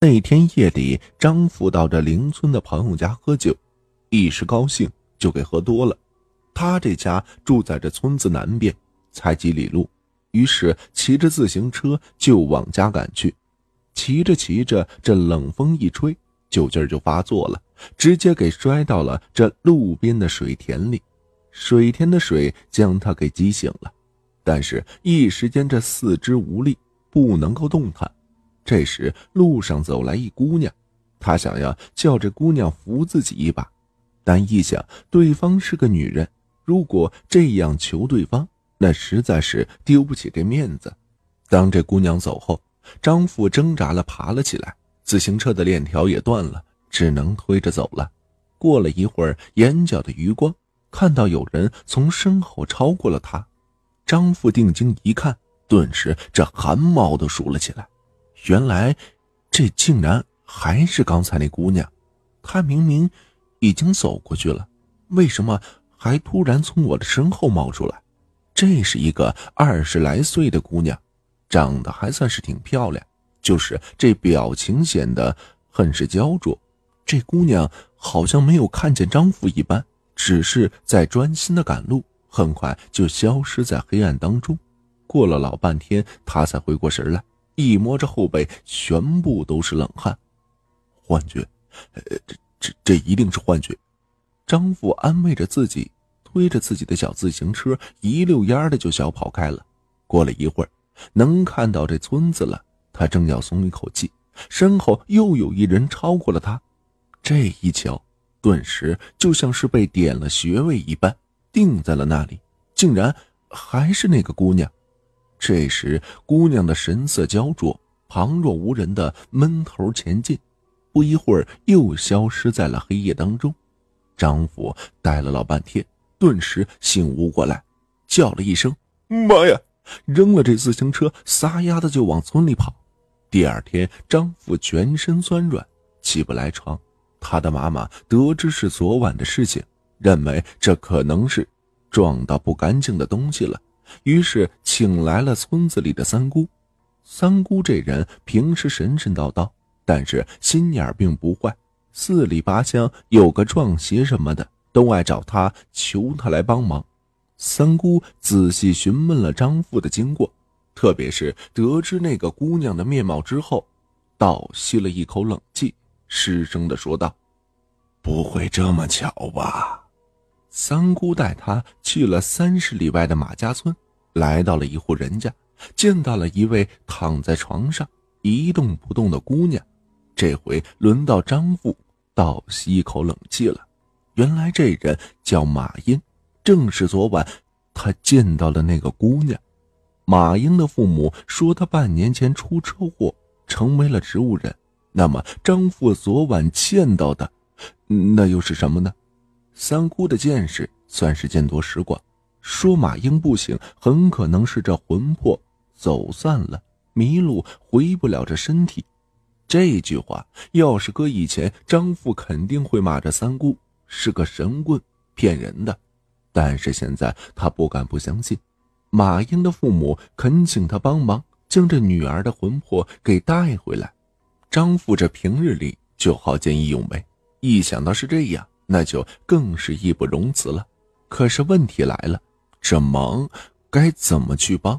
那天夜里，张福到这邻村的朋友家喝酒，一时高兴就给喝多了。他这家住在这村子南边，才几里路，于是骑着自行车就往家赶去。骑着骑着，这冷风一吹，酒劲儿就发作了，直接给摔到了这路边的水田里。水田的水将他给激醒了，但是一时间这四肢无力，不能够动弹。这时，路上走来一姑娘，他想要叫这姑娘扶自己一把，但一想对方是个女人，如果这样求对方，那实在是丢不起这面子。当这姑娘走后，张富挣扎了爬了起来，自行车的链条也断了，只能推着走了。过了一会儿，眼角的余光看到有人从身后超过了他，张富定睛一看，顿时这汗毛都竖了起来。原来，这竟然还是刚才那姑娘。她明明已经走过去了，为什么还突然从我的身后冒出来？这是一个二十来岁的姑娘，长得还算是挺漂亮，就是这表情显得很是焦灼。这姑娘好像没有看见张富一般，只是在专心的赶路，很快就消失在黑暗当中。过了老半天，她才回过神来。一摸着后背，全部都是冷汗，幻觉，呃这这这一定是幻觉。张富安慰着自己，推着自己的小自行车，一溜烟的就小跑开了。过了一会儿，能看到这村子了。他正要松一口气，身后又有一人超过了他。这一瞧，顿时就像是被点了穴位一般，定在了那里。竟然还是那个姑娘。这时，姑娘的神色焦灼，旁若无人的闷头前进，不一会儿又消失在了黑夜当中。张福呆了老半天，顿时醒悟过来，叫了一声：“妈呀！”扔了这自行车，撒丫子就往村里跑。第二天，张福全身酸软，起不来床。他的妈妈得知是昨晚的事情，认为这可能是撞到不干净的东西了。于是请来了村子里的三姑。三姑这人平时神神叨叨，但是心眼并不坏。四里八乡有个撞邪什么的，都爱找她求她来帮忙。三姑仔细询问了张富的经过，特别是得知那个姑娘的面貌之后，倒吸了一口冷气，失声的说道：“不会这么巧吧？”三姑带他去了三十里外的马家村，来到了一户人家，见到了一位躺在床上一动不动的姑娘。这回轮到张富倒吸一口冷气了。原来这人叫马英，正是昨晚他见到的那个姑娘。马英的父母说他半年前出车祸，成为了植物人。那么张富昨晚见到的，那又是什么呢？三姑的见识算是见多识广，说马英不行，很可能是这魂魄走散了，迷路回不了这身体。这句话要是搁以前，张富肯定会骂这三姑是个神棍，骗人的。但是现在他不敢不相信，马英的父母恳请他帮忙，将这女儿的魂魄给带回来。张富这平日里就好见义勇为，一想到是这样。那就更是义不容辞了。可是问题来了，这忙该怎么去帮？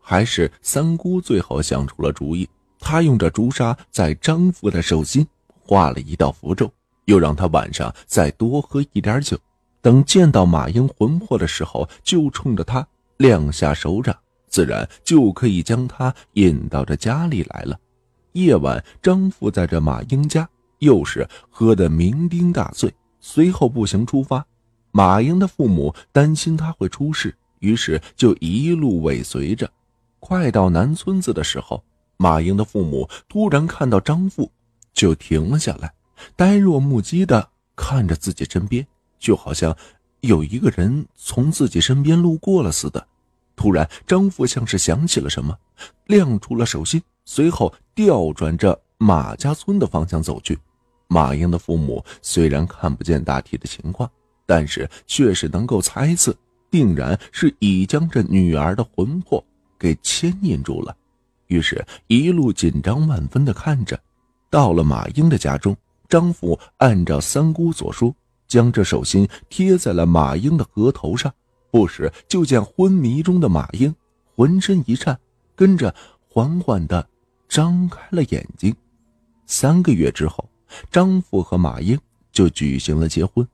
还是三姑最后想出了主意。她用这朱砂在张富的手心画了一道符咒，又让他晚上再多喝一点酒。等见到马英魂魄的时候，就冲着他亮下手掌，自然就可以将他引到这家里来了。夜晚，张富在这马英家又是喝得酩酊大醉。随后步行出发，马英的父母担心他会出事，于是就一路尾随着。快到南村子的时候，马英的父母突然看到张富，就停了下来，呆若木鸡的看着自己身边，就好像有一个人从自己身边路过了似的。突然，张富像是想起了什么，亮出了手心，随后调转着马家村的方向走去。马英的父母虽然看不见大体的情况，但是却是能够猜测，定然是已将这女儿的魂魄给牵引住了。于是，一路紧张万分的看着。到了马英的家中，张父按照三姑所说，将这手心贴在了马英的额头上。不时就见昏迷中的马英浑身一颤，跟着缓缓的张开了眼睛。三个月之后，张富和马英就举行了结婚。